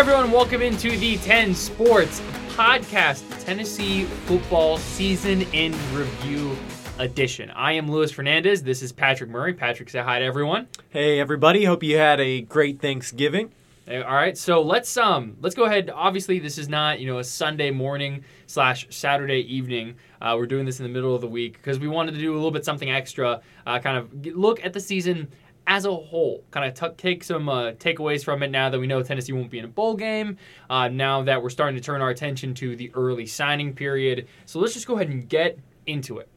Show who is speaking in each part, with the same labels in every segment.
Speaker 1: everyone, welcome into the 10 Sports Podcast, Tennessee football season in review edition. I am Luis Fernandez. This is Patrick Murray. Patrick, say hi to everyone.
Speaker 2: Hey everybody, hope you had a great Thanksgiving.
Speaker 1: All right, so let's um let's go ahead. Obviously, this is not you know a Sunday morning slash Saturday evening. Uh, we're doing this in the middle of the week because we wanted to do a little bit something extra. Uh, kind of look at the season as a whole. Kind of t- take some uh, takeaways from it now that we know Tennessee won't be in a bowl game. Uh, now that we're starting to turn our attention to the early signing period. So let's just go ahead and get into it.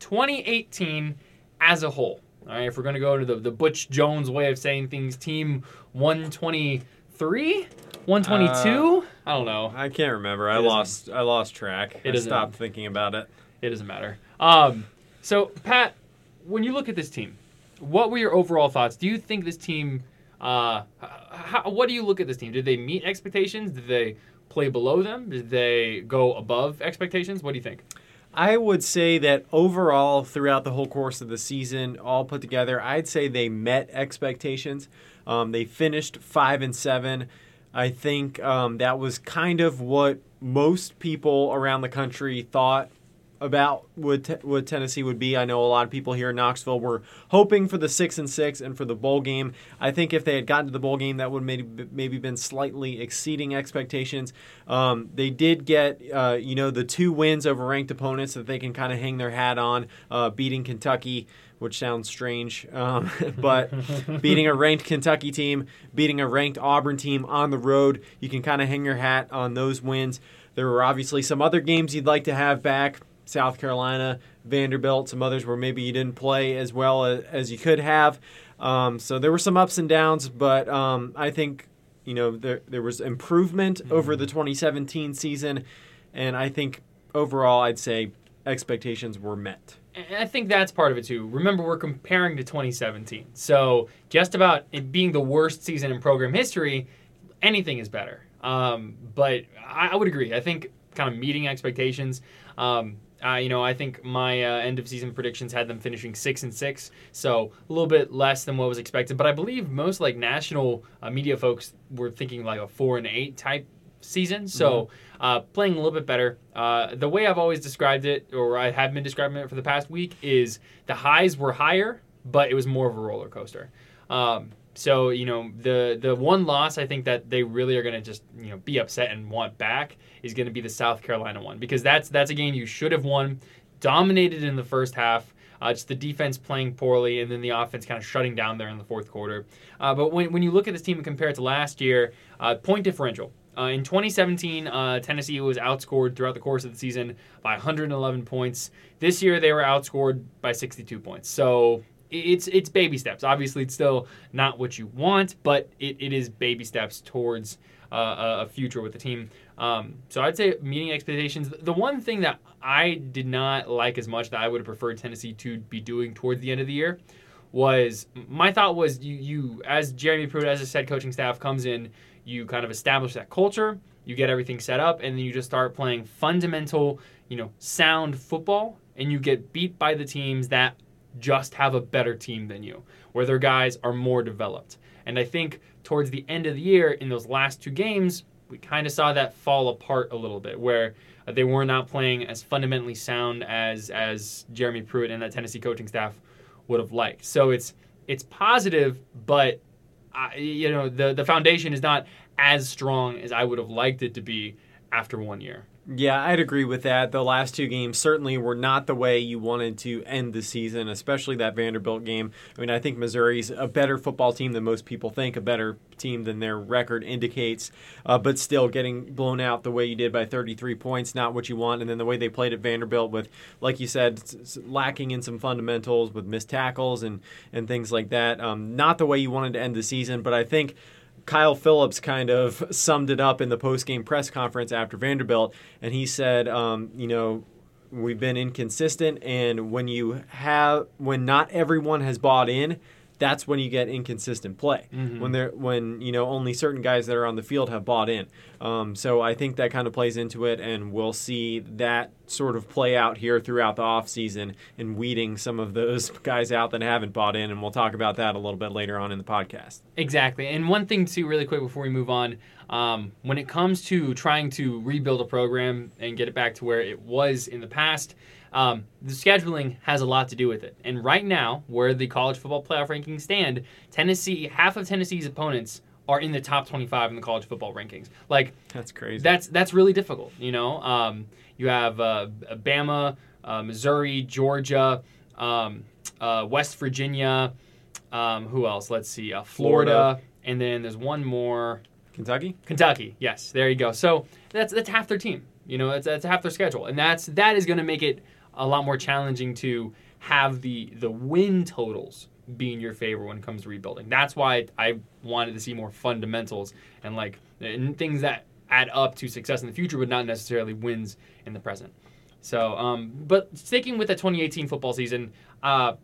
Speaker 1: 2018 as a whole. All right, if we're going to go into the, the Butch Jones way of saying things, team 123, 122. I don't know.
Speaker 2: I can't remember. I
Speaker 1: It doesn't-
Speaker 2: lost. I lost track.
Speaker 1: It
Speaker 2: I stopped thinking about it.
Speaker 1: It doesn't matter. Um, so Pat, when you look at this team, what were your overall thoughts? Do you think this team? Uh, how, what do you look at this team? Did they meet expectations? Did they play below them? Did they go above expectations? What do you think?
Speaker 2: I would say that overall, throughout the whole course of the season, all put together, I'd say they met expectations. Um, they finished five and seven. I think um, that was kind of what most people around the country thought about what, te- what Tennessee would be. I know a lot of people here in Knoxville were hoping for the six and six and for the bowl game. I think if they had gotten to the bowl game, that would maybe maybe been slightly exceeding expectations. Um, they did get uh, you know the two wins over ranked opponents that they can kind of hang their hat on, uh, beating Kentucky. Which sounds strange, um, but beating a ranked Kentucky team, beating a ranked Auburn team on the road, you can kind of hang your hat on those wins. There were obviously some other games you'd like to have back. South Carolina, Vanderbilt, some others where maybe you didn't play as well as, as you could have. Um, so there were some ups and downs, but um, I think you know there there was improvement over the 2017 season, and I think overall I'd say expectations were met.
Speaker 1: And I think that's part of it too. Remember, we're comparing to 2017. So just about it being the worst season in program history, anything is better. Um, but I, I would agree. I think kind of meeting expectations. Um, uh, you know, I think my uh, end of season predictions had them finishing six and six, so a little bit less than what was expected. But I believe most like national uh, media folks were thinking like a four and eight type season. So uh, playing a little bit better. Uh, the way I've always described it, or I have been describing it for the past week, is the highs were higher, but it was more of a roller coaster. Um, so you know the the one loss I think that they really are going to just you know be upset and want back is going to be the South Carolina one because that's that's a game you should have won, dominated in the first half. Uh, just the defense playing poorly, and then the offense kind of shutting down there in the fourth quarter. Uh, but when, when you look at this team and compare it to last year, uh, point differential. Uh, in 2017, uh, Tennessee was outscored throughout the course of the season by 111 points. This year, they were outscored by 62 points. So it's it's baby steps. Obviously, it's still not what you want, but it, it is baby steps towards uh, a- future with the team. Um, so I'd say meeting expectations. The one thing that I did not like as much that I would have preferred Tennessee to be doing towards the end of the year was my thought was you you as Jeremy Pruitt as a head coaching staff comes in, you kind of establish that culture, you get everything set up, and then you just start playing fundamental, you know, sound football, and you get beat by the teams that just have a better team than you, where their guys are more developed. And I think towards the end of the year, in those last two games, we kind of saw that fall apart a little bit, where uh, they were not playing as fundamentally sound as as Jeremy Pruitt and that Tennessee coaching staff would have liked. So it's it's positive, but I, you know the the foundation is not as strong as I would have liked it to be after one year.
Speaker 2: Yeah, I'd agree with that. The last two games certainly were not the way you wanted to end the season, especially that Vanderbilt game. I mean, I think Missouri's a better football team than most people think, a better team than their record indicates, uh, but still getting blown out the way you did by 33 points, not what you want. And then the way they played at Vanderbilt with, like you said, lacking in some fundamentals with missed tackles and, and things like that. Um, not the way you wanted to end the season, but I think. Kyle Phillips kind of summed it up in the post-game press conference after Vanderbilt, and he said, um, you know, we've been inconsistent, and when you have when not everyone has bought in that's when you get inconsistent play
Speaker 1: Mhm.
Speaker 2: when they're when you know only certain guys that are on the field have bought in. Um, so I think that kind of plays into it, and we'll see that sort of play out here throughout the offseason and weeding some of those guys out that haven't bought in, and we'll talk about that a little bit later on in the podcast.
Speaker 1: Exactly. And one thing, too, really quick before we move on, um, when it comes to trying to rebuild a program and get it back to where it was in the past, um, the scheduling has a lot to do with it. And right now, where the college football playoff rankings stand, Tennessee, half of Tennessee's opponents are in the top 25 in the college football rankings. Like,
Speaker 2: That's crazy.
Speaker 1: that's that's really difficult. You know, um, you have uh, Bama, uh, Missouri, Georgia, um, uh, West Virginia. Um, who else? Let's see, uh, Florida,
Speaker 2: Florida.
Speaker 1: and then there's one more.
Speaker 2: Kentucky.
Speaker 1: Kentucky, yes, there you go. So that's that's half their team. You know, that's, that's half their schedule, and that's that is going to make it a lot more challenging to have the the win totals be in your favor when it comes to rebuilding. That's why I wanted to see more fundamentals and like and things that add up to success in the future, but not necessarily wins in the present. So, um, but sticking with the 2018 football season, uh,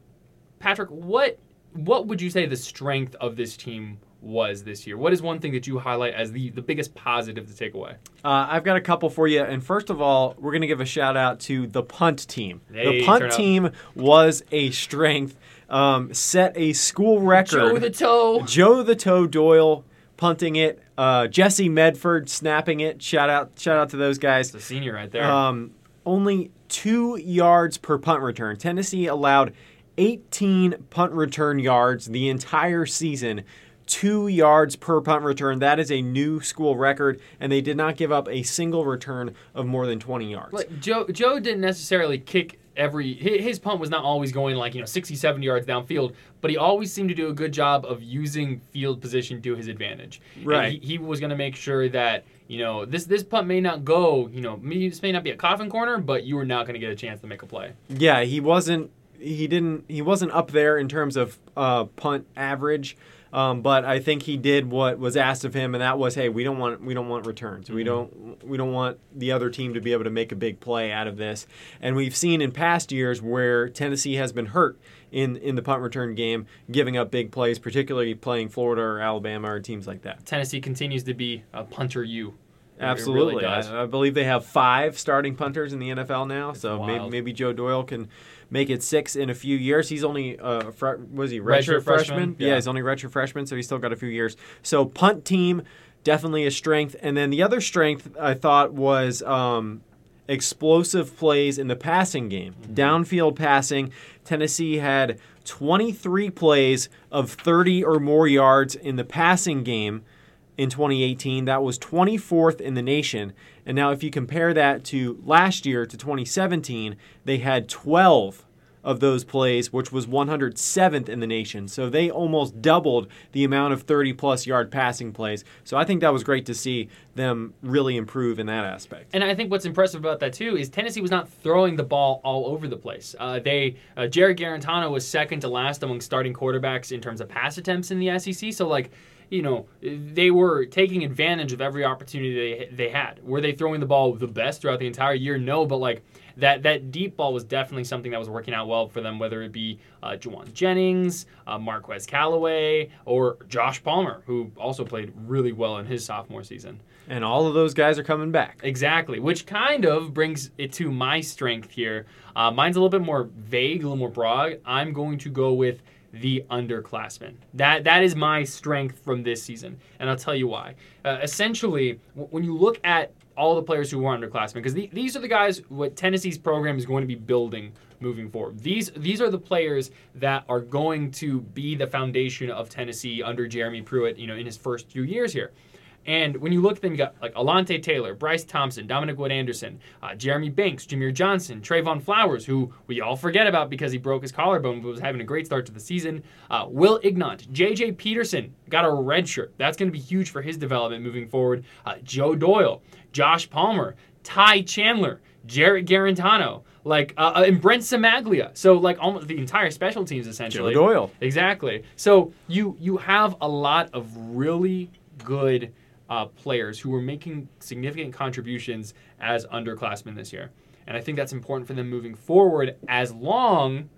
Speaker 1: Patrick, what what would you say the strength of this team was this year? What is one thing that you highlight as the, the biggest positive to take away?
Speaker 2: Uh, I've got a couple for you. And first of all, we're going to give a shout out to the punt team.
Speaker 1: Hey,
Speaker 2: the punt
Speaker 1: turn up.
Speaker 2: team was a strength, um, set a school record.
Speaker 1: Joe the toe.
Speaker 2: Joe the Toe Doyle punting it. Uh, Jesse Medford snapping it. Shout out, shout out to those guys.
Speaker 1: It's a senior right there.
Speaker 2: Um, only two yards per punt return. Tennessee allowed 18 punt return yards the entire season. Two yards per punt return. That is a new school record, and they did not give up a single return of more than 20 yards.
Speaker 1: Like Joe, Joe didn't necessarily kick every. His punt was not always going like you know 60, 70 yards downfield, but he always seemed to do a good job of using field position to his advantage. And
Speaker 2: Right.
Speaker 1: he, he was going to make sure that you know this this punt may not go. You know, this may not be a coffin corner, but you are not going to get a chance to make a play.
Speaker 2: Yeah, he wasn't. He didn't. He wasn't up there in terms of uh, punt average, um, but I think he did what was asked of him, and that was, hey, we don't want we don't want returns. We don't we don't want the other team to be able to make a big play out of this. And we've seen in past years where Tennessee has been hurt in in the punt return game, giving up big plays, particularly playing Florida or Alabama or teams like that.
Speaker 1: Tennessee continues to be a punter you. It- it really
Speaker 2: Absolutely. I, I believe they have five starting punters in the NFL now. so maybe, maybe Joe Doyle can make it six in a few years. He's only uh, fr- was he
Speaker 1: Redshirt
Speaker 2: redshirt
Speaker 1: freshman?
Speaker 2: freshman?
Speaker 1: Yeah.
Speaker 2: Yeah. he's only redshirt freshman, so he's still got a few years. So punt team definitely a strength, and then the other strength I thought was. Um, Explosive plays in the passing game,
Speaker 1: Mm-hmm.
Speaker 2: downfield passing. Tennessee had 23 plays of 30 or more yards in the passing game in 2018. That was 24th in the nation. And now, if you compare that to last year, to 2017, they had 12 of those plays, which was 107th in the nation. So they almost doubled the amount of 30 plus yard passing plays. So I think that was great to see them really improve in that aspect.
Speaker 1: And I think what's impressive about that too is Tennessee was not throwing the ball all over the place. Uh, they uh, Jarrett Guarantano was second to last among starting quarterbacks in terms of pass attempts in the SEC. So like. You know, they were taking advantage of every opportunity they they had. Were they throwing the ball the best throughout the entire year? No, but like that that deep ball was definitely something that was working out well for them. Whether it be uh, Jauan Jennings, uh, Marquez Callaway, or Josh Palmer, who also played really well in his sophomore season.
Speaker 2: And all of those guys are coming back.
Speaker 1: Exactly, which kind of brings it to my strength here. Uh, mine's a little bit more vague, a little more broad. I'm going to go with the underclassmen. That that is my strength from this season, and I'll tell you why. Uh, essentially, w- when you look at all the players who are underclassmen, because the, these are the guys what Tennessee's program is going to be building moving forward. These these are the players that are going to be the foundation of Tennessee under Jeremy Pruitt. You know, in his first few years here. And when you look at them, you got like Alontae Taylor, Bryce Thompson, Dominick Wood-Anderson, uh, Jeremy Banks, Jahmir Johnson, Trevon Flowers, who we all forget about because he broke his collarbone but was having a great start to the season. Uh, Will Ignont, JJ Peterson got a red shirt. That's going to be huge for his development moving forward. Uh, Joe Doyle, Josh Palmer, Ty Chandler, Jarrett Guarantano, like uh, uh, and Brent Cimaglia. So like almost the entire special teams essentially.
Speaker 2: Joe Doyle.
Speaker 1: Exactly. So you you have a lot of really good uh, players who were making significant contributions as underclassmen this year, and I think that's important for them moving forward as long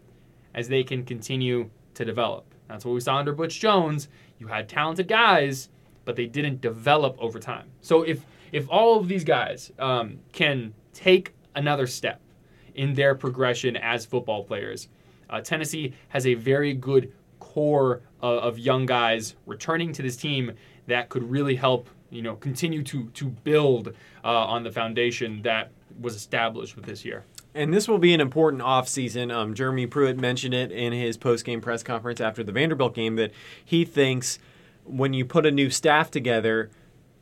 Speaker 1: as they can continue to develop. That's what we saw under Butch Jones. You had talented guys, but they didn't develop over time. So if if all of these guys um, can take another step in their progression as football players, uh, Tennessee has a very good core of, of young guys returning to this team that could really help you know continue to to build uh, on the foundation that was established with this year.
Speaker 2: And this will be an important offseason. Um, Jeremy Pruitt mentioned it in his post-game press conference after the Vanderbilt game that he thinks when you put a new staff together,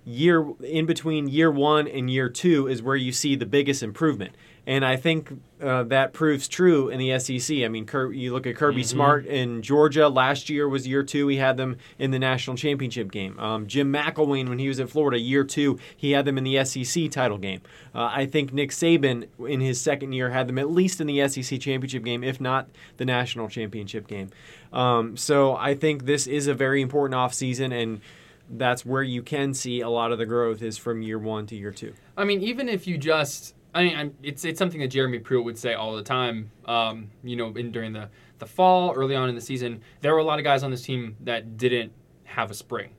Speaker 2: year in between year one and year two is where you see the biggest improvement. And I think uh, that proves true in the SEC. I mean, you look at Kirby mm-hmm. Smart in Georgia. Last year was year two. He had them in the national championship game. Um, Jim McElwain, when he was at Florida, year two, he had them in the SEC title game. Uh, I think Nick Saban, in his second year, had them at least in the SEC championship game, if not the national championship game. Um, so I think this is a very important offseason, and that's where you can see a lot of the growth is from year one to year two.
Speaker 1: I mean, even if you just I mean, I'm, it's it's something that Jeremy Pruitt would say all the time. Um, you know, in during the the fall, early on in the season, there were a lot of guys on this team that didn't have a spring,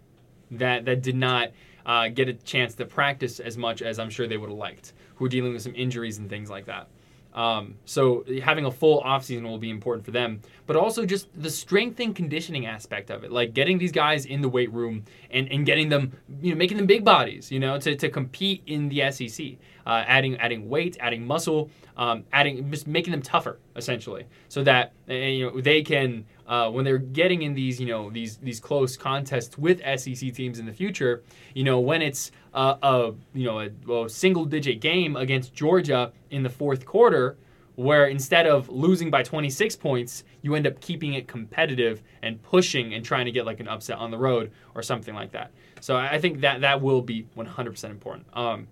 Speaker 1: that that did not uh, get a chance to practice as much as I'm sure they would have liked, who were dealing with some injuries and things like that. Um, so having a full offseason will be important for them, but also just the strength and conditioning aspect of it, like getting these guys in the weight room and, and getting them, you know, making them big bodies, you know, to, to compete in the SEC, uh, adding adding weight, adding muscle, um, adding just making them tougher essentially, so that uh, you know they can uh, when they're getting in these you know these these close contests with SEC teams in the future, you know when it's uh, a you know a, single digit game against Georgia in the fourth quarter, where instead of losing by 26 points, you end up keeping it competitive and pushing and trying to get like an upset on the road or something like that. So I think that that will be 100% important. Um,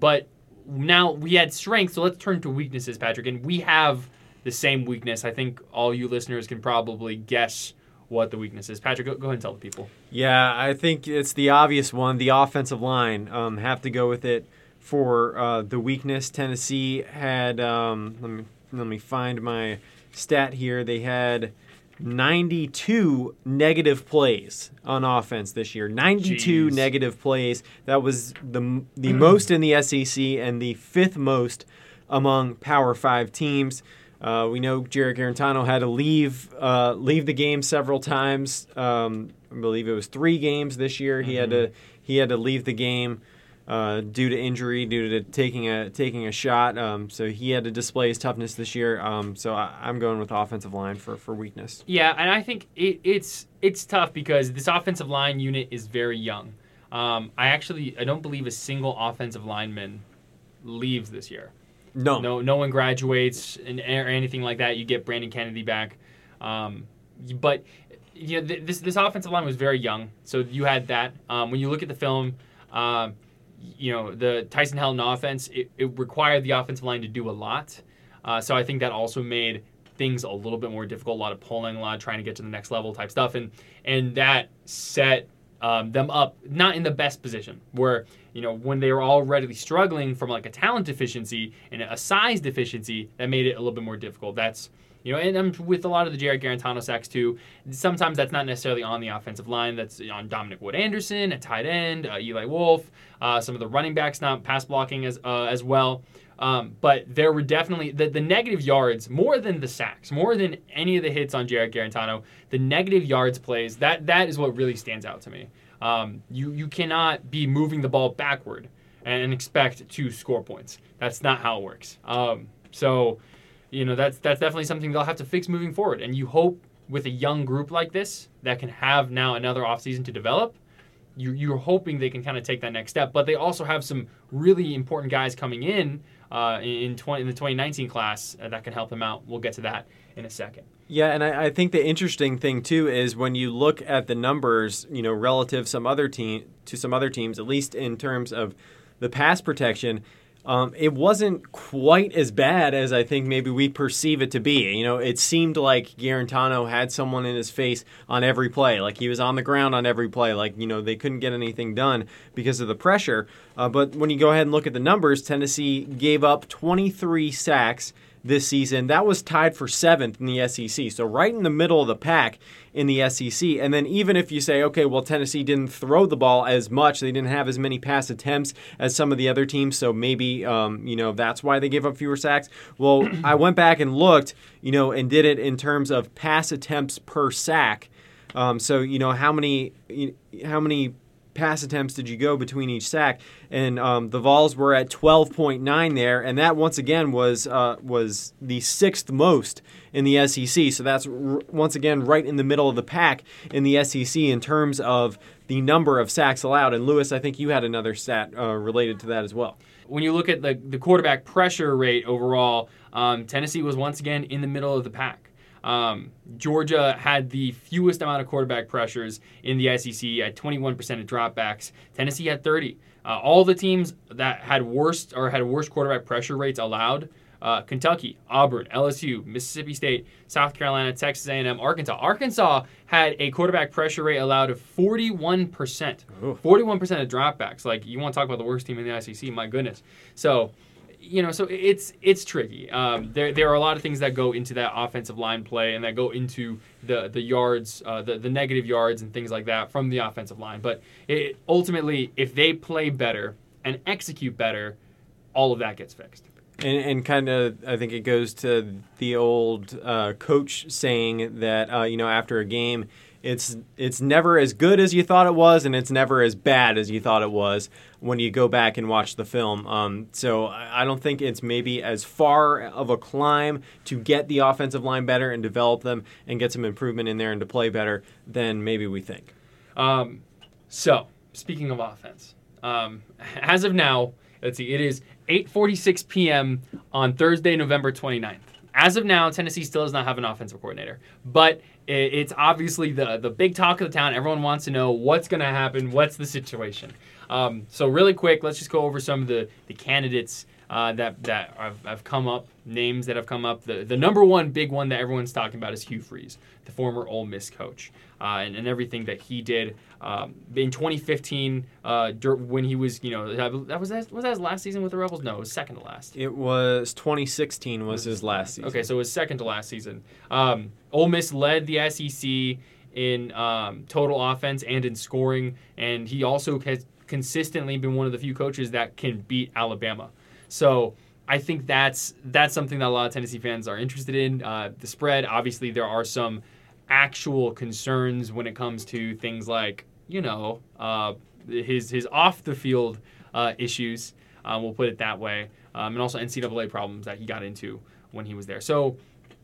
Speaker 1: but now we had strength, so let's turn to weaknesses, Patrick. And we have the same weakness. I think all you listeners can probably guess what the weakness is. Patrick, go, go ahead and tell the people.
Speaker 2: Yeah, I think it's the obvious one. The offensive line um, have to go with it for uh, the weakness. Tennessee had um, let me let me find my stat here. They had 92 negative plays on offense this year. 92 Jeez. negative plays. That was the the most in the SEC and the fifth most among Power 5 teams. Uh, we know Jarrett Guarantano had to leave uh, leave the game several times. Um, I believe it was three games this year. Mm-hmm. He had to he had to leave the game uh, due to injury, due to taking a taking a shot. Um, so he had to display his toughness this year. Um, so I, am going with offensive line for, for weakness.
Speaker 1: Yeah, and I think it, it's it's tough because this offensive line unit is very young. Um, I actually I don't believe a single offensive lineman leaves this year.
Speaker 2: No,
Speaker 1: no, no one graduates and or anything like that. You get Brandon Kennedy back, um, but you know, this this offensive line was very young, so you had that. Um, when you look at the film, um, you know, the Tyson Helton offense, it, it, required the offensive line to do a lot. Uh, so I think that also made things a little bit more difficult. A lot of pulling, a lot of trying to get to the next level type stuff, and and that set um, them up not in the best position. Where you know when they were already struggling from like a talent deficiency and a size deficiency, that made it a little bit more difficult. That's you know, and um, with a lot of the Jarrett Guarantano sacks too, sometimes that's not necessarily on the offensive line. That's on Dominick Wood-Anderson, a tight end, uh, Eli Wolf, uh, some of the running backs not pass blocking as uh, as well. Um, but there were definitely the, the negative yards more than the sacks, more than any of the hits on Jarrett Guarantano. The negative yards plays that that is what really stands out to me. Um, you you cannot be moving the ball backward and expect to score points. That's not how it works. Um, so you know that's that's definitely something they'll have to fix moving forward. And you hope with a young group like this that can have now another offseason to develop, you, you're hoping they can kind of take that next step. But they also have some really important guys coming in uh, in 20, in the 2019 class uh, that can help them out. We'll get to that in a second.
Speaker 2: Yeah, and I, I, think the interesting thing too is when you look at the numbers, you know, relative some other team to some other teams, at least in terms of the pass protection, um, it wasn't quite as bad as I think maybe we perceive it to be. You know, it seemed like Guarantano had someone in his face on every play, like he was on the ground on every play. Like you know, they couldn't get anything done because of the pressure. Uh, but when you go ahead and look at the numbers, Tennessee gave up 23 sacks this season. That was tied for seventh in the SEC. So right in the middle of the pack in the SEC. And then even if you say, okay, well, Tennessee didn't throw the ball as much, they didn't have as many pass attempts as some of the other teams, so maybe um, you know that's why they gave up fewer sacks. Well, I went back and looked, you know, and did it in terms of pass attempts per sack. Um, so you know how many how many pass attempts did you go between each sack? And um, the Vols were at 12.9 there, and that once again was uh, was the sixth most in the SEC. So that's r- once again right in the middle of the pack in the SEC in terms of the number of sacks allowed. And Lewis, I think you had another stat uh, related to that as well.
Speaker 1: When you look at the, the quarterback pressure rate overall, um, Tennessee was once again in the middle of the pack. Um, Georgia had the fewest amount of quarterback pressures in the SEC at 21% of dropbacks. Tennessee had 30. Uh, all the teams that had worst or had worst quarterback pressure rates allowed uh, Kentucky, Auburn, LSU, Mississippi State, South Carolina, Texas A&M, Arkansas. Arkansas had a quarterback pressure rate allowed of 41%. 41% of dropbacks. Like, you want to talk about the worst team in the SEC, my goodness. So, you know, so it's it's tricky. Um, there there are a lot of things that go into that offensive line play and that go into the the yards, uh, the the negative yards and things like that from the offensive line. But it, ultimately, if they play better and execute better, all of that gets fixed.
Speaker 2: And, and kind of, I think it goes to the old uh, coach saying that uh, you know after a game it's it's never as good as you thought it was, and it's never as bad as you thought it was when you go back and watch the film. Um, so I don't think it's maybe as far of a climb to get the offensive line better and develop them and get some improvement in there and to play better than maybe we think.
Speaker 1: Um, so speaking of offense, um, as of now, let's see, it is 8:46 p.m. on Thursday, November 29th. As of now, Tennessee still does not have an offensive coordinator, but it's obviously the the big talk of the town. Everyone wants to know what's going to happen. What's the situation? Um, so really quick, let's just go over some of the the candidates uh, that that have, have, come up, names that have come up. The the number one big one that everyone's talking about is Hugh Freeze, the former Ole Miss coach, uh, and, and everything that he did um, in 2015 uh, when he was, you know, that was that was that his last season with the Rebels? No, it was second to last.
Speaker 2: It was 2016 was his last season.
Speaker 1: Okay, so it was second to last season. Um, Ole Miss led the SEC in um, total offense and in scoring, and he also has consistently been one of the few coaches that can beat Alabama. So I think that's that's something that a lot of Tennessee fans are interested in. Uh, the spread, obviously, there are some actual concerns when it comes to things like you know uh, his his off the field uh, issues. Uh, we'll put it that way, um, and also NCAA problems that he got into when he was there. So.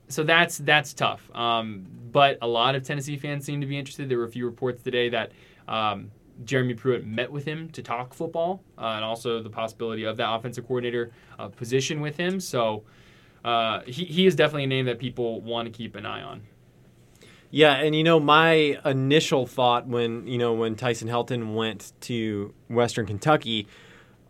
Speaker 1: So that's that's tough, um, but a lot of Tennessee fans seem to be interested. There were a few reports today that um, Jeremy Pruitt met with him to talk football, uh, and also the possibility of that offensive coordinator uh, position with him. So uh, he, he is definitely a name that people want to keep an eye on.
Speaker 2: Yeah, and you know my initial thought when you know when Tyson Helton went to Western Kentucky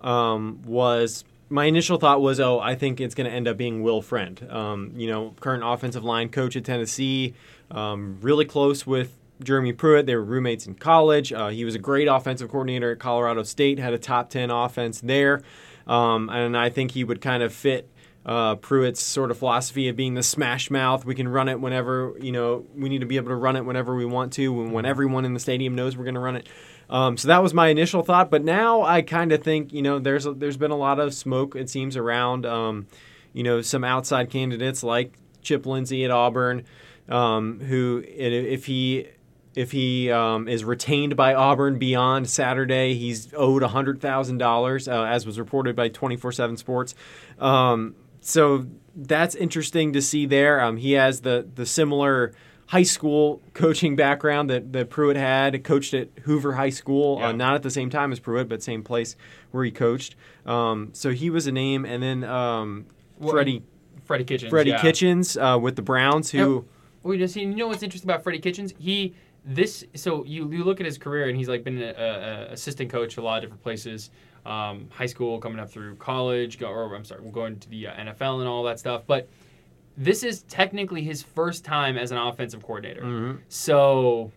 Speaker 2: um, was my initial thought was, oh, I think it's going to end up being Will Friend. Um, you know, current offensive line coach at Tennessee, um, really close with Jeremy Pruitt. They were roommates in college. Uh, he was a great offensive coordinator at Colorado State, had a top 10 offense there. Um, and I think he would kind of fit uh, Pruitt's sort of philosophy of being the smash mouth. We can run it whenever, you know, we need to be able to run it whenever we want to, when, when everyone in the stadium knows we're going to run it. Um, so that was my initial thought. But now I kind of think, you know, there's a, there's been a lot of smoke, it seems, around, um, you know, some outside candidates like Chip Lindsey at Auburn, um, who, if he if he um, is retained by Auburn beyond Saturday, he's owed $100,000, uh, as was reported by 24 7 Sports. Um, so that's interesting to see there. Um, he has the, the similar high school coaching background that, that Pruitt had. Coached at Hoover High School, uh, yeah. uh, not at the same time as Pruitt, but same place where he coached. Um, so he was a name. And then um, Freddie.
Speaker 1: Freddie Kitchens.
Speaker 2: Freddie
Speaker 1: yeah.
Speaker 2: Kitchens uh, with the Browns, who.
Speaker 1: Just you know what's interesting about Freddie Kitchens? He this so you, you look at his career and he's like been an assistant coach a lot of different places. Um, high school coming up through college go, or i'm sorry we're going to the uh, nfl and all that stuff. But this is technically his first time as an offensive coordinator.
Speaker 2: Mm-hmm.
Speaker 1: so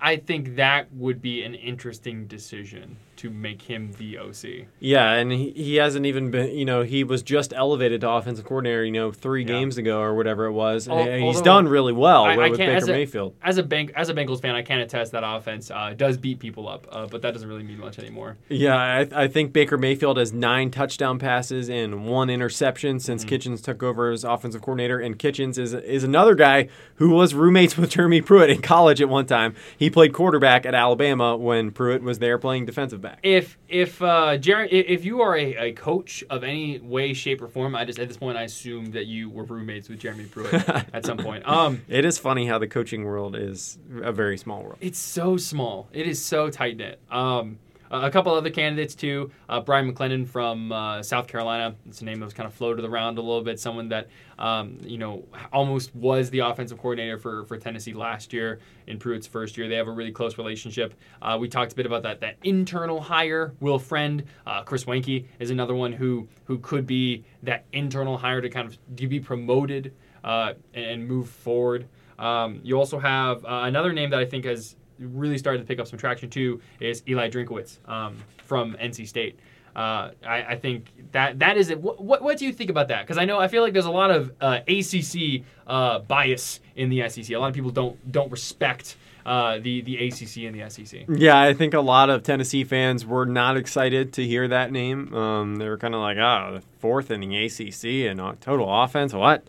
Speaker 1: i think that would be an interesting decision to make him the OC.
Speaker 2: Yeah, and he, he hasn't even been, you know, he was just elevated to offensive coordinator, you know, three
Speaker 1: Yeah.
Speaker 2: games ago or whatever it was.
Speaker 1: Al-
Speaker 2: and he's done really well
Speaker 1: I-
Speaker 2: with,
Speaker 1: I
Speaker 2: with Baker
Speaker 1: as a-
Speaker 2: Mayfield.
Speaker 1: As a bank, as a Bengals fan, I can attest that offense uh, does beat people up, uh, but that doesn't really mean much anymore.
Speaker 2: Yeah, I, I think Baker Mayfield has nine touchdown passes and one interception since
Speaker 1: Mm-hmm.
Speaker 2: Kitchens took over as offensive coordinator. And Kitchens is is another guy who was roommates with Jeremy Pruitt in college at one time. He played quarterback at Alabama when Pruitt was there playing defensive back.
Speaker 1: If if uh, Jerry, if if you are a, a coach of any way, shape, or form, I just at this point I assume that you were roommates with Jeremy Pruitt at some point. Um,
Speaker 2: It is funny how the coaching world is a very small world.
Speaker 1: It's so small. It is so tight knit. Um, a a couple other candidates too. Uh, Bryan McClendon from uh, South Carolina. It's a name that was kind of floated around a little bit. Someone that um, you know almost was the offensive coordinator for, for Tennessee last year in Pruitt's first year. They have a really close relationship. Uh, we talked a bit about that that internal hire. Will Friend, uh, Chris Weinke is another one who who could be that internal hire to kind of to be promoted uh, and, and move forward. Um, you also have uh, another name that I think has really started to pick up some traction too is Eli Drinkwitz um, from NC State. Uh, I, I think that that is it. What, what, what do you think about that? Because I know I feel like there's a lot of uh, ACC uh, bias in the SEC. A lot of people don't don't respect uh, the the ACC and the SEC.
Speaker 2: Yeah, I think a lot of Tennessee fans were not excited to hear that name. Um, they were kind of like, "Oh, the fourth in the ACC and total offense, what?"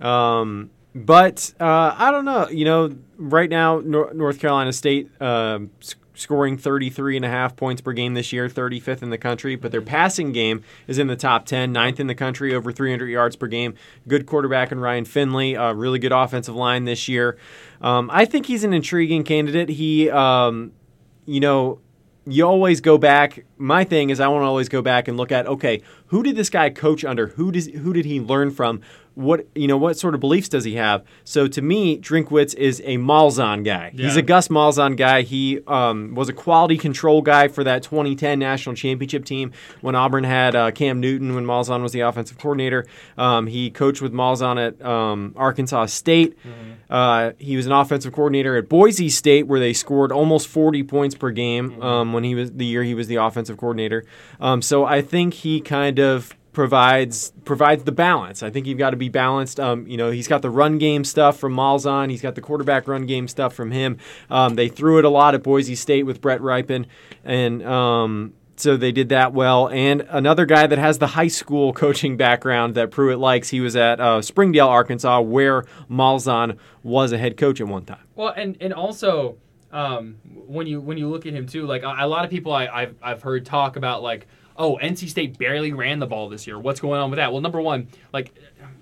Speaker 2: Um, but uh, I don't know. You know, right now, Nor- North Carolina State um, s- scoring 33 and a half points per game this year, 35th in the country. But their passing game is in the top 10, ninth in the country, over 300 yards per game. Good quarterback in Ryan Finley. Uh, really good offensive line this year. Um, I think he's an intriguing candidate. He, um, you know, you always go back. My thing is, I want to always go back and look at okay, who did this guy coach under? Who does who did he learn from? What you know, what sort of beliefs does he have? So to me, Drinkwitz is a Malzahn guy. He's a Gus Malzahn guy. He um, was a quality control guy for that 2010 national championship team when Auburn had uh, Cam Newton when Malzahn was the offensive coordinator. Um, he coached with Malzahn at um, Arkansas State. Uh, he was an offensive coordinator at Boise State, where they scored almost 40 points per game um, when he was the year he was the offensive coordinator. Um, so I think he kind of provides provides the balance. I think you've got to be balanced. Um, you know, he's got the run game stuff from Malzahn. He's got the quarterback run game stuff from him. Um, they threw it a lot at Boise State with Brett Rypien, and um, so they did that well. And another guy that has the high school coaching background that Pruitt likes. He was at uh, Springdale, Arkansas, where Malzahn was a head coach at one time.
Speaker 1: Well, and and also um, when you when you look at him too, like a, a lot of people I, I've I've heard talk about like, oh, NC State barely ran the ball this year. What's going on with that? Well, number one, like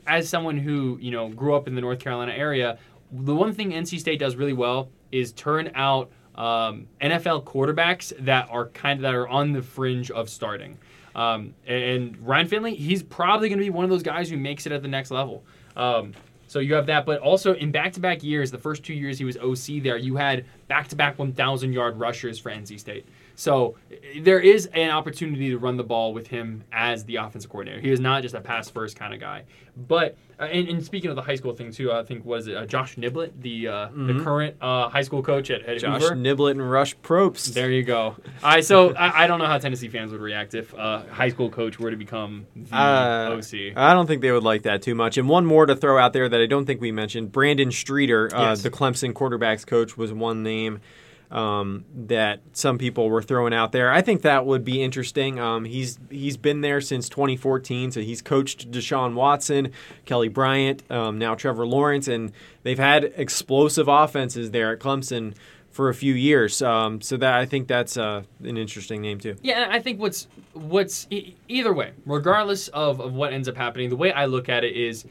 Speaker 1: as someone who you know grew up in the North Carolina area, the one thing NC State does really well is turn out um, NFL quarterbacks that are kind of that are on the fringe of starting. Um, and Ryan Finley, he's probably going to be one of those guys who makes it at the next level. Um, so you have that, but also in back-to-back years, the first two years he was OC there, you had back-to-back 1,000-yard rushers for NC State. So there is an opportunity to run the ball with him as the offensive coordinator. He is not just a pass-first kind of guy. But uh, and, and speaking of the high school thing too, I think was it uh, Josh Niblett, the uh, the current uh, high school coach at, at
Speaker 2: Josh
Speaker 1: Hoover.
Speaker 2: Niblett and Rush Propst.
Speaker 1: There you go. I so I, I don't know how Tennessee fans would react if a high school coach were to become the
Speaker 2: Uh,
Speaker 1: OC.
Speaker 2: I don't think they would like that too much. And one more to throw out there that I don't think we mentioned: Brandon Streeter, uh,
Speaker 1: Yes.
Speaker 2: the Clemson quarterbacks coach, was one name um, that some people were throwing out there. I think that would be interesting. Um, he's he's been there since 2014, so he's coached Deshaun Watson, Kelly Bryant, um, now Trevor Lawrence, and they've had explosive offenses there at Clemson for a few years. Um, so that I think that's uh, an interesting name too.
Speaker 1: Yeah, I think what's what's either way, regardless of, of what ends up happening, the way I look at it is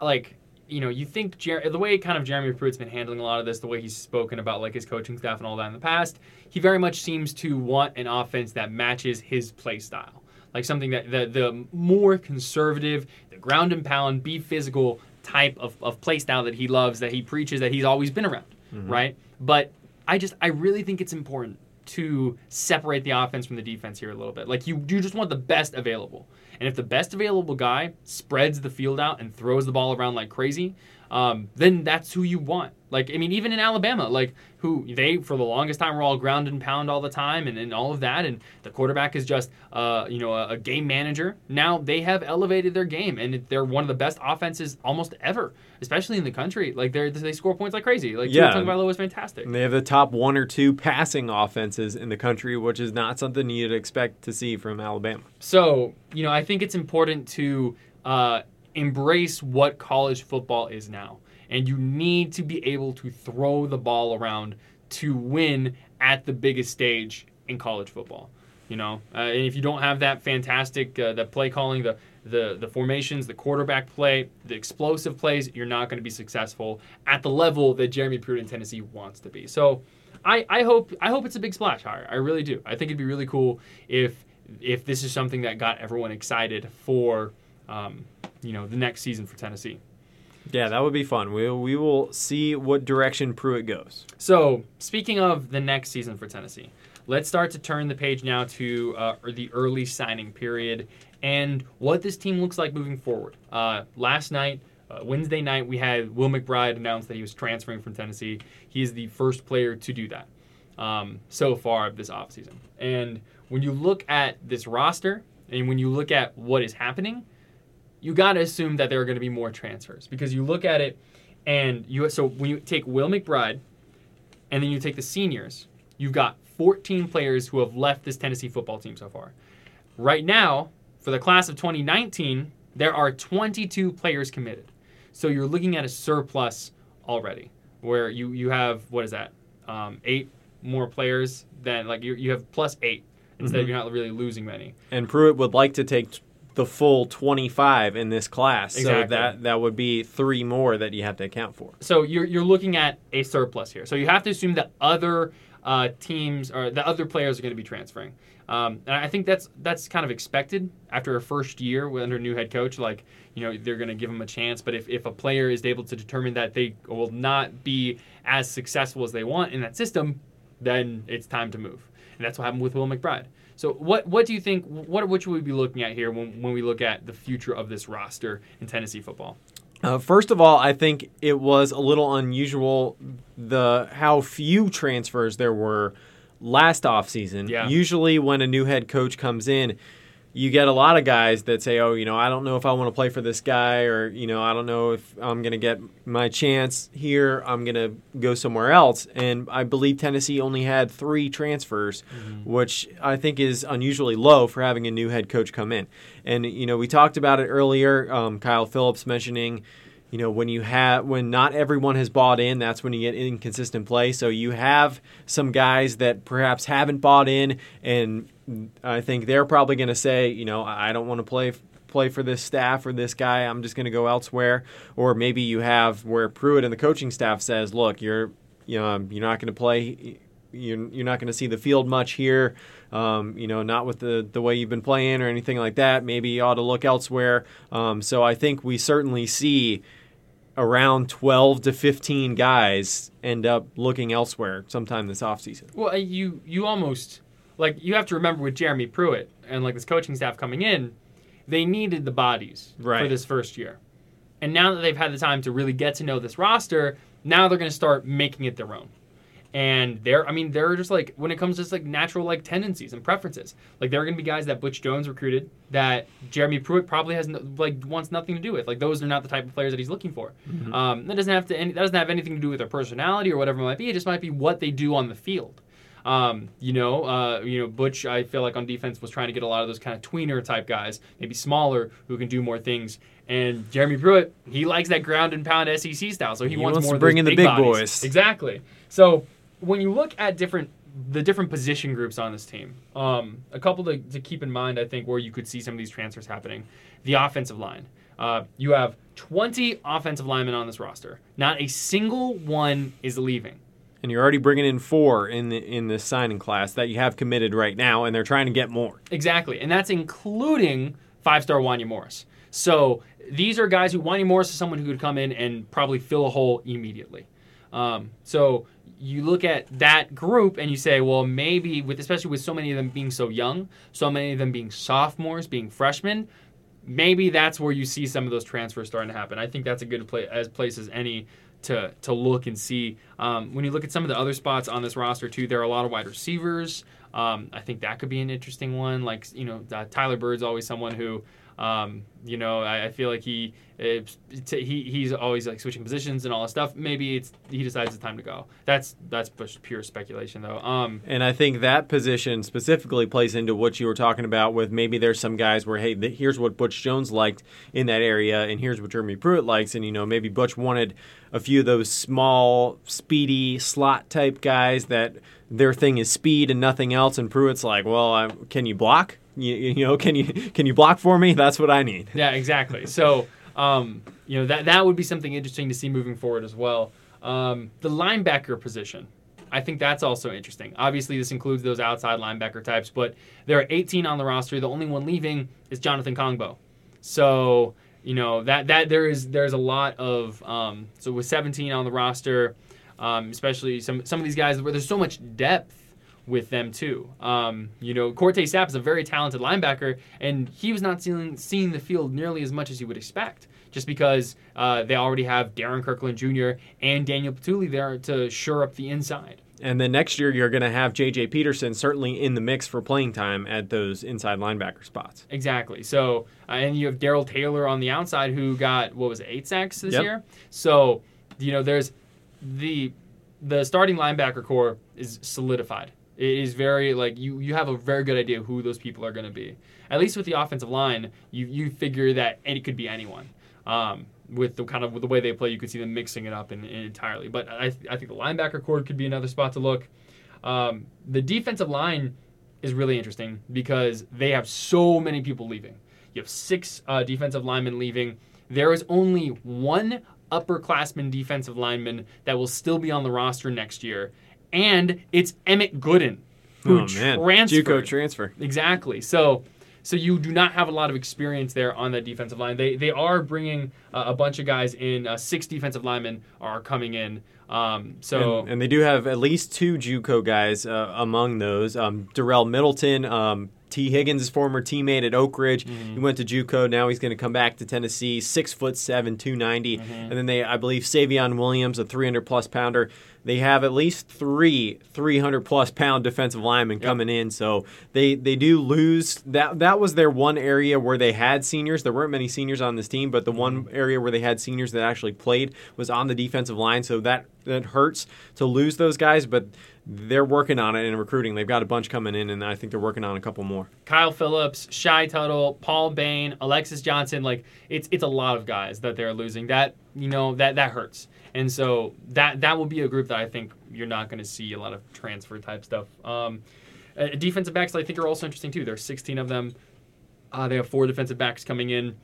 Speaker 1: like you know you think Jer- the way kind of Jeremy Pruitt's been handling a lot of this, the way he's spoken about like his coaching staff and all that in the past, he very much seems to want an offense that matches his play style, like something that the the more conservative, the ground and pound, be physical type of, of play style that he loves, that he preaches, that he's always been around, mm-hmm. right? But I just I really think it's important to separate the offense from the defense here a little bit. Like you, you just want the best available. And if the best available guy spreads the field out and throws the ball around like crazy, um, then that's who you want. Like, I mean, even in Alabama, like, who they, for the longest time, were all ground and pound all the time and, and all of that. And the quarterback is just, uh, you know, a, a game manager. Now they have elevated their game and they're one of the best offenses almost ever, especially in the country. Like, they they score points like crazy. Like,
Speaker 2: Yeah.
Speaker 1: Tagovailoa was fantastic.
Speaker 2: And they have the top one or two passing offenses in the country, which is not something you'd expect to see from Alabama.
Speaker 1: So, you know, I think it's important to uh, embrace what college football is now. And you need to be able to throw the ball around to win at the biggest stage in college football. You know, uh, and if you don't have that fantastic, uh, the play calling, the, the the formations, the quarterback play, the explosive plays, you're not going to be successful at the level that Jeremy Pruitt in Tennessee wants to be. So, I, I hope I hope it's a big splash hire. I really do. I think it'd be really cool if if this is something that got everyone excited for um, you know the next season for Tennessee.
Speaker 2: Yeah, that would be fun. We we will see what direction Pruitt goes.
Speaker 1: So speaking of the next season for Tennessee, let's start to turn the page now to uh, the early signing period and what this team looks like moving forward. Uh, last night. Uh, Wednesday night, we had Will McBride announce that he was transferring from Tennessee. He is the first player to do that um, so far this offseason. And when you look at this roster and when you look at what is happening, you got to assume that there are going to be more transfers because you look at it and you so when you take Will McBride and then you take the seniors, you've got 14 players who have left this Tennessee football team so far. Right now, for the class of 2019, there are 22 players committed. So you're looking at a surplus already, where you you have what is that? Um, eight more players than like you you have plus eight instead of you're not really losing many.
Speaker 2: And Pruitt would like to take the full 25 in this class.
Speaker 1: Exactly.
Speaker 2: So that that would be three more that you have to account for.
Speaker 1: So you're you're looking at a surplus here. So you have to assume that other uh, teams or the other players are going to be transferring. Um, and I think that's that's kind of expected after a first year under a new head coach. Like you know they're going to give them a chance. But if, if a player is able to determine that they will not be as successful as they want in that system, then it's time to move. And that's what happened with Will McBride. So what what do you think? What what should we be looking at here when, when we look at the future of this roster in Tennessee football?
Speaker 2: Uh, first of all, I think it was a little unusual the how few transfers there were last offseason.
Speaker 1: Yeah.
Speaker 2: Usually when a new head coach comes in, you get a lot of guys that say, "Oh, you know, I don't know if I want to play for this guy or, you know, I don't know if I'm going to get my chance here. I'm going to go somewhere else." And I believe Tennessee only had 3 transfers, which I think is unusually low for having a new head coach come in. And you know, we talked about it earlier, um, Kyle Phillips mentioning you know when you have when not everyone has bought in that's when you get inconsistent play. So you have some guys that perhaps haven't bought in and i think they're probably going to say you know i don't want to play play for this staff or this guy. I'm just going to go elsewhere. Or maybe you have where pruitt and the coaching staff says look you're you know you're not going to play you're, you're not going to see the field much here um, you know, not with the, the way you've been playing or anything like that. Maybe you ought to look elsewhere. Um, so I think we certainly see around 12 to 15 guys end up looking elsewhere sometime this offseason.
Speaker 1: Well, uh, you you almost like you have to remember with Jeremy Pruitt and like this coaching staff coming in, they needed the bodies for this first year, and now that they've had the time to really get to know this roster, now they're going to start making it their own. And they're, I mean, they're just like when it comes to just like natural like tendencies and preferences. Like there are going to be guys that Butch Jones recruited that Jeremy Pruitt probably has no, like wants nothing to do with. Like those are not the type of players that he's looking for. Um, that doesn't have to any, that doesn't have anything to do with their personality or whatever it might be. It just might be what they do on the field. Um, you know, uh, you know, Butch. I feel like on defense was trying to get a lot of those kind of tweener type guys, maybe smaller, who can do more things. And Jeremy Pruitt, he likes that ground and pound SEC style, so he,
Speaker 2: He
Speaker 1: wants,
Speaker 2: wants
Speaker 1: more
Speaker 2: to bring in the
Speaker 1: big
Speaker 2: big boys.
Speaker 1: Exactly. So when you look at different the different position groups on this team, um, a couple to, to keep in mind, I think, where you could see some of these transfers happening. The offensive line. Uh, you have 20 offensive linemen on this roster. Not a single one is leaving.
Speaker 2: And you're already bringing in four in the in this signing class that you have committed right now, and they're trying to get more.
Speaker 1: Exactly, and that's including five-star Wanya Morris. So these are guys who Wanya Morris is someone who could come in and probably fill a hole immediately. Um, so you look at that group and you say, well, maybe with especially with so many of them being so young, so many of them being sophomores, being freshmen, maybe that's where you see some of those transfers starting to happen. I think that's a good play as place as any to to look and see. Um, when you look at some of the other spots on this roster too, there are a lot of wide receivers. Um, I think that could be an interesting one. Like you know, uh, Tyler Byrd's always someone who. Um, you know, I, I, feel like he, it's, he he's always like switching positions and all that stuff. Maybe it's he decides it's time to go. That's that's pure speculation though. Um,
Speaker 2: and I think that position specifically plays into what you were talking about with maybe there's some guys where hey, here's what Butch Jones liked in that area, and here's what Jeremy Pruitt likes, and you know maybe Butch wanted a few of those small, speedy slot type guys that their thing is speed and nothing else, and Pruitt's like, well, I, can you block? You, you know, can you can you block for me? That's what I need.
Speaker 1: Yeah, exactly. So, um, you know, that that would be something interesting to see moving forward as well. Um, the linebacker position. I think that's also interesting. Obviously, this includes those outside linebacker types, but there are 18 on the roster. The only one leaving is Jonathan Kongbo. So, you know that that there is there's a lot of um, so with 17 on the roster, um, especially some some of these guys where there's so much depth with them too. Um, you know, Quart'e Sapp is a very talented linebacker, and he was not seeing seeing the field nearly as much as you would expect, just because uh, they already have Darrin Kirkland Jr. and Daniel Bituli there to shore up the inside.
Speaker 2: And then next year, you're going to have J.J. Peterson certainly in the mix for playing time at those inside linebacker spots.
Speaker 1: Exactly. So, uh, and you have Darrell Taylor on the outside who got, what was it, eight sacks this yep. year? So, you know, there's the the starting linebacker core is solidified. It is very like you you have a very good idea who those people are going to be. At least with the offensive line, you you figure that it could be anyone. Um, with the kind of with the way they play, you could see them mixing it up in, in entirely. But I, I think the linebacker core could be another spot to look. Um, the defensive line is really interesting because they have so many people leaving. You have six uh, defensive linemen leaving. There is only one upperclassman defensive lineman that will still be on the roster next year, and it's Emmett Gooden
Speaker 2: who oh, man. transferred. JUCO transfer.
Speaker 1: Exactly. So so you do not have a lot of experience there on that defensive line. They they are bringing uh, a bunch of guys in. Uh, six defensive linemen are coming in. Um, so
Speaker 2: and, and, they do have at least two JUCO guys uh, among those. Um, Darel Middleton, um, Tee Higgins' former teammate at Oak Ridge. Mm-hmm. He went to JUCO. Now he's going to come back to Tennessee. Six foot seven, two ninety, mm-hmm. and then they, I believe, Savion Williams, a three hundred plus pounder. They have at least three three hundred plus pound defensive linemen yep. coming in. So they they do lose that. That was their one area where they had seniors. There weren't many seniors on this team, but the one mm-hmm. area where they had seniors that actually played was on the defensive line. So that that hurts to lose those guys, but they're working on it in recruiting. They've got a bunch coming in, and I think they're working on a couple more.
Speaker 1: Kyle Phillips, Shy Tuttle, Paul Bain, Alexis Johnson. Like it's it's a lot of guys that they're losing. That you know that that hurts, and so that that will be a group that I think you're not going to see a lot of transfer type stuff. Um, uh, defensive backs I think are also interesting too. There's 16 of them. Uh, they have four defensive backs coming in,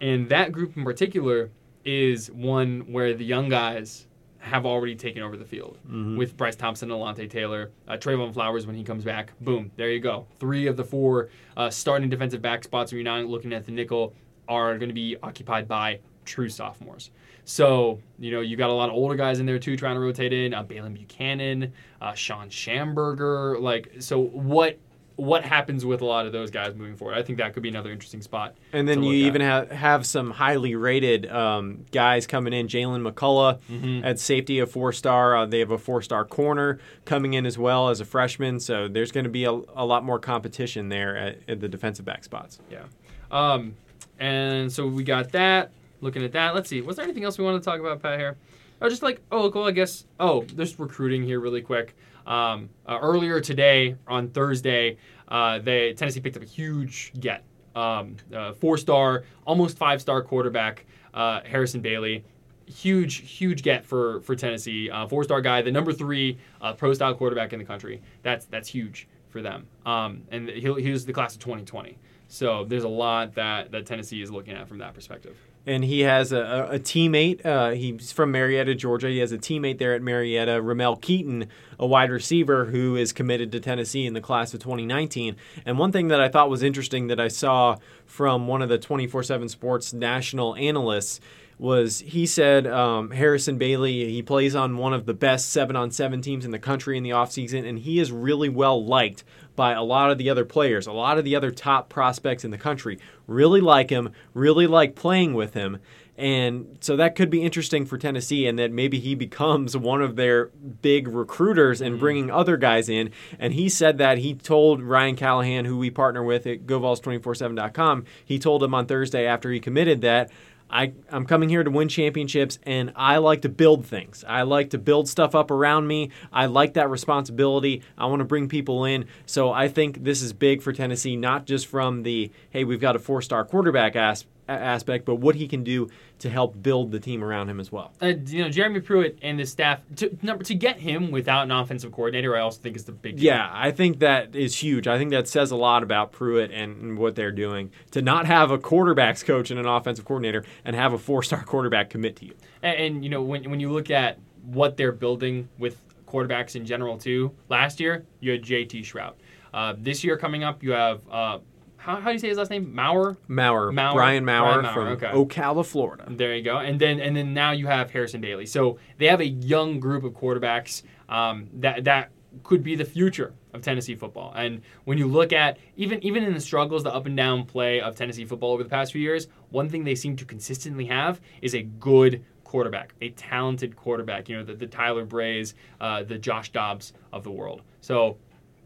Speaker 1: and that group in particular is one where the young guys have already taken over the field mm-hmm. with Bryce Thompson and Alontae Taylor. Uh, Trevon Flowers, when he comes back, boom, there you go. Three of the four uh, starting defensive back spots, when you're not looking at the nickel, are going to be occupied by true sophomores. So, you know, you got a lot of older guys in there too trying to rotate in. Uh, Baylen Buchanan, uh, Shawn Shamburger. Like, so what what happens with a lot of those guys moving forward. I think that could be another interesting spot.
Speaker 2: And then you even have have some highly rated um, guys coming in. Jaylen McCollough mm-hmm. at safety, a four star. Uh, they have a four star corner coming in as well as a freshman. So there's going to be a, a, lot more competition there at, at, the defensive back spots.
Speaker 1: Yeah. Um, and so we got that. Looking at that, let's see. Was there anything else we wanted to talk about, Pat? Here, oh, just like oh, cool. I guess. Oh, there's recruiting here really quick. Um, uh, earlier today, on Thursday, uh, they Tennessee picked up a huge get, um, uh, four-star, almost five-star quarterback uh, Harrison Bailey. Huge, huge get for for Tennessee. Uh, four-star guy, the number three uh, pro-style quarterback in the country. That's that's huge for them. Um, and he, he was the class of 2020. So there's a lot that that Tennessee is looking at from that perspective
Speaker 2: and he has a, a teammate. Uh, he's from Marietta, Georgia. He has a teammate there at Marietta, Ramel Keyton, a wide receiver who is committed to Tennessee in the class of 2019. And one thing that I thought was interesting that I saw from one of the 24 7 Sports national analysts was he said um, Harrison Bailey, he plays on one of the best seven on seven teams in the country in the offseason, and he is really well liked by a lot of the other players. A lot of the other top prospects in the country really like him, really like playing with him. And so that could be interesting for Tennessee, and that maybe he becomes one of their big recruiters and bringing other guys in. And he said that he told Ryan Callahan, who we partner with at GoVols247.com, he told him on Thursday after he committed that I, I'm coming here to win championships and I like to build things. I like to build stuff up around me. I like that responsibility. I want to bring people in. So I think this is big for Tennessee, not just from the, hey, we've got a four star quarterback as- aspect, but what he can do to help build the team around him as well.
Speaker 1: Uh, you know, Jeremy Pruitt and the staff to number to get him without an offensive coordinator, I also think is the big. Deal.
Speaker 2: Yeah, I think that is huge. I think that says a lot about Pruitt and, and what they're doing to not have a quarterbacks coach and an offensive coordinator and have a four-star quarterback commit to you.
Speaker 1: And, and you know, when when you look at what they're building with quarterbacks in general too, last year you had J.T. Shrout. Uh, this year coming up, you have uh, how, how do you say his last name? Maurer.
Speaker 2: Maurer,
Speaker 1: Maurer.
Speaker 2: Brian Maurer,
Speaker 1: Brian Maurer,
Speaker 2: from
Speaker 1: okay.
Speaker 2: Ocala, Florida.
Speaker 1: There you go. And then and then now you have Harrison Bailey. So they have a young group of quarterbacks um, that that could be the future of Tennessee football. And when you look at even even in the struggles, the up and down play of Tennessee football over the past few years, one thing they seem to consistently have is a good quarterback, a talented quarterback. You know, the, the Tyler Brays, uh, the Josh Dobbs of the world. So,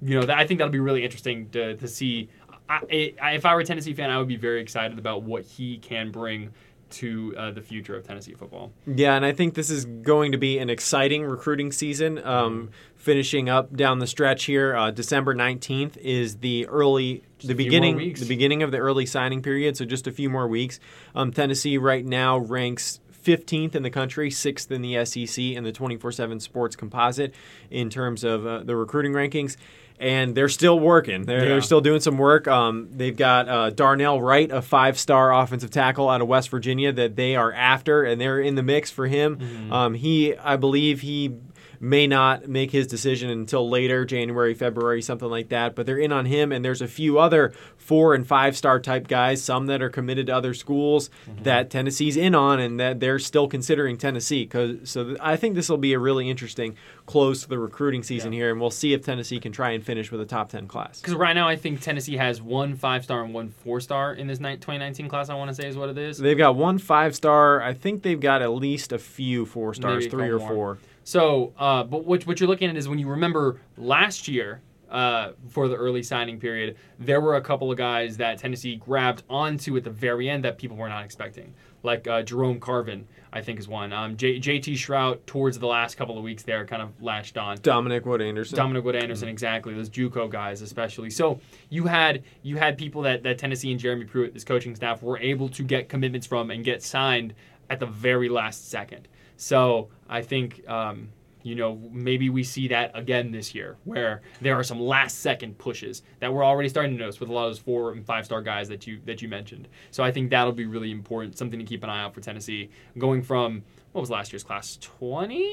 Speaker 1: you know, that, I think that'll be really interesting to, to see. I, I, if I were a Tennessee fan, I would be very excited about what he can bring to uh, the future of Tennessee football.
Speaker 2: Yeah, and I think this is going to be an exciting recruiting season. Um, finishing up down the stretch here, uh, December nineteenth is the early, the
Speaker 1: a few more
Speaker 2: beginning, the beginning of the early signing period. So just a few more weeks. Um, Tennessee right now ranks. 15th in the country, sixth in the SEC in the 24 7 sports composite in terms of uh, the recruiting rankings. And they're still working. They're,
Speaker 1: Yeah.
Speaker 2: they're still doing some work. Um, they've got uh, Darnell Wright, a five star offensive tackle out of West Virginia, that they are after, and they're in the mix for him.
Speaker 1: Mm-hmm.
Speaker 2: Um, he, I believe, he may not make his decision until later, January, February, something like that. But they're in on him, and there's a few other four and five star type guys, some that are committed to other schools mm-hmm. that Tennessee's in on, and that they're still considering Tennessee. Cause, so th- I think this will be a really interesting close to the recruiting season
Speaker 1: Yeah.
Speaker 2: here, and we'll see if Tennessee can try and finish with a top 10 class.
Speaker 1: Because right now, I think Tennessee has one five star and one four star in this ni- 2019 class. I want to say is what it is.
Speaker 2: They've got one five star. I think they've got at least a few four stars,
Speaker 1: Maybe
Speaker 2: three or
Speaker 1: couple
Speaker 2: four.
Speaker 1: So, uh, but what, what you're looking at is when you remember last year uh, for the early signing period, there were a couple of guys that Tennessee grabbed onto at the very end that people were not expecting, like uh, Jerome Carvin, I think is one. Um, J- JT Shrout towards the last couple of weeks there kind of latched on.
Speaker 2: Dominick Wood-Anderson.
Speaker 1: Dominic Wood Anderson, exactly. Those JUCO guys, especially. So you had you had people that, that Tennessee and Jeremy Pruitt, this coaching staff, were able to get commitments from and get signed at the very last second. So I think um, you know maybe we see that again this year, where there are some last second pushes that we're already starting to notice with a lot of those four and five star guys that you that you mentioned. So I think that'll be really important, something to keep an eye out for Tennessee, going from what was last year's class twenty.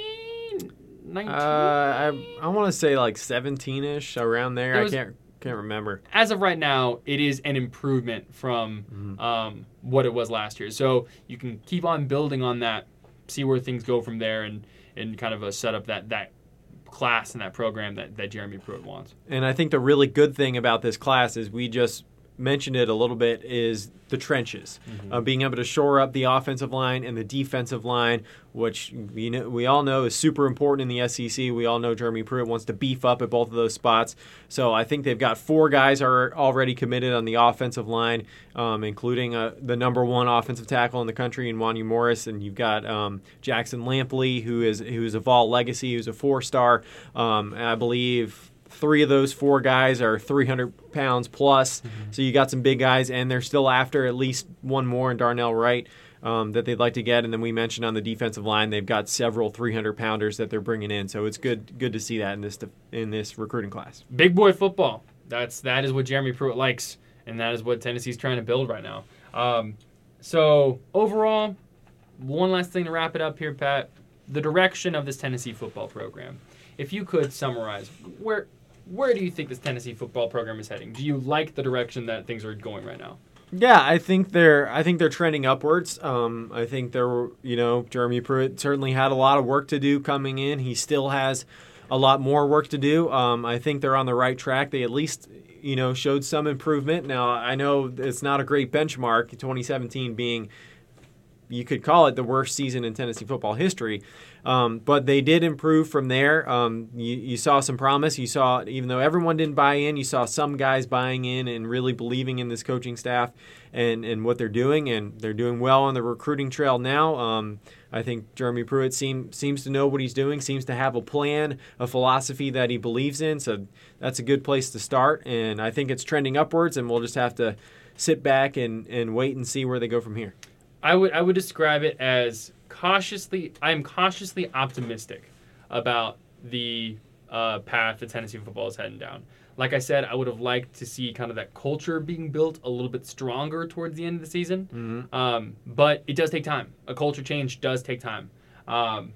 Speaker 1: 19?
Speaker 2: Uh, I I want to say like 17 ish around there.
Speaker 1: Was-
Speaker 2: I can't can't remember.
Speaker 1: as of right now, it is an improvement from
Speaker 2: Mm-hmm.
Speaker 1: um, what it was last year. So you can keep on building on that, see where things go from there, and and kind of uh, set up that that class and that program that, that Jeremy Pruitt wants.
Speaker 2: And I think the really good thing about this class is we just mentioned it a little bit is the trenches, uh, being able to shore up the offensive line and the defensive line, which we know, we all know is super important in the SEC. We all know Jeremy Pruitt wants to beef up at both of those spots. So I think they've got four guys are already committed on the offensive line, um, including uh, the number one offensive tackle in the country in Wanya Morris, and you've got um, Jackson Lampley, who is who is a Vol legacy, who's a four star. Um, I believe three of those four guys are 300 pounds plus. So you got some big guys, and they're still after at least one more in Darnell Wright um, that they'd like to get. And then we mentioned on the defensive line, they've got several 300 pounders that they're bringing in. So it's good good to see that in this in this recruiting class.
Speaker 1: Big boy football. That's that is what Jeremy Pruitt likes, and that is what Tennessee's trying to build right now. Um, so overall, one last thing to wrap it up here, Pat. The direction of this Tennessee football program. If you could summarize, where where do you think this Tennessee football program is heading? Do you like the direction that things are going right now?
Speaker 2: Yeah, I think they're I think they're trending upwards. Um, I think they're you know Jeremy Pruitt certainly had a lot of work to do coming in. He still has a lot more work to do. Um, I think they're on the right track. They at least you know showed some improvement. Now I know it's not a great benchmark. 2017 being you could call it the worst season in Tennessee football history. Um, but they did improve from there. Um, you, you, saw some promise. You saw, even though everyone didn't buy in, you saw some guys buying in and really believing in this coaching staff and, and what they're doing. And they're doing well on the recruiting trail now. Um, I think Jeremy Pruitt seem, seems to know what he's doing, seems to have a plan, a philosophy that he believes in. So that's a good place to start. And I think it's trending upwards, and we'll just have to sit back and, and wait and see where they go from here.
Speaker 1: I would I would describe it as cautiously. I am cautiously optimistic about the uh, path that Tennessee football is heading down. Like I said, I would have liked to see kind of that culture being built a little bit stronger towards the end of the season. Mm-hmm. Um, but it does take time. A culture change does take time. Um,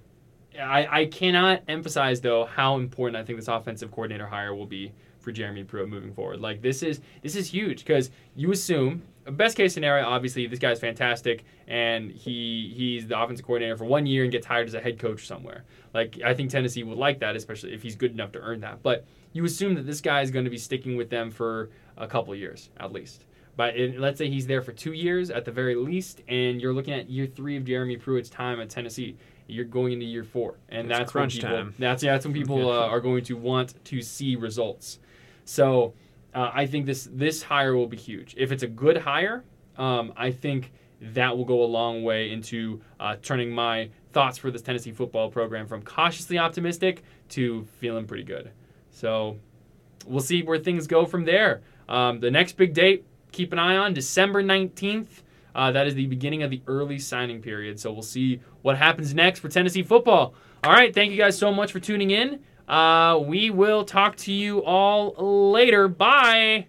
Speaker 1: I, I cannot emphasize though how important I think this offensive coordinator hire will be for Jeremy Pruitt moving forward. Like this is this is huge because you assume best case scenario, obviously this guy's fantastic and he he's the offensive coordinator for one year and gets hired as a head coach somewhere. Like I think Tennessee would like that, especially if he's good enough to earn that. But you assume that this guy is going to be sticking with them for a couple years at least. But it, let's say he's there for two years at the very least, and you're looking at year three of Jeremy Pruitt's time at Tennessee. You're going into year four, and
Speaker 2: it's
Speaker 1: that's
Speaker 2: crunch
Speaker 1: when people,
Speaker 2: time.
Speaker 1: That's yeah, that's when people uh, are going to want to see results. So uh, I think this this hire will be huge. If it's a good hire, um, I think that will go a long way into uh, turning my thoughts for this Tennessee football program from cautiously optimistic to feeling pretty good. So we'll see where things go from there. Um, the next big date, keep an eye on December 19th. Uh, that is the beginning of the early signing period. So we'll see what happens next for Tennessee football. All right. Thank you guys so much for tuning in. Uh, we will talk to you all later. Bye.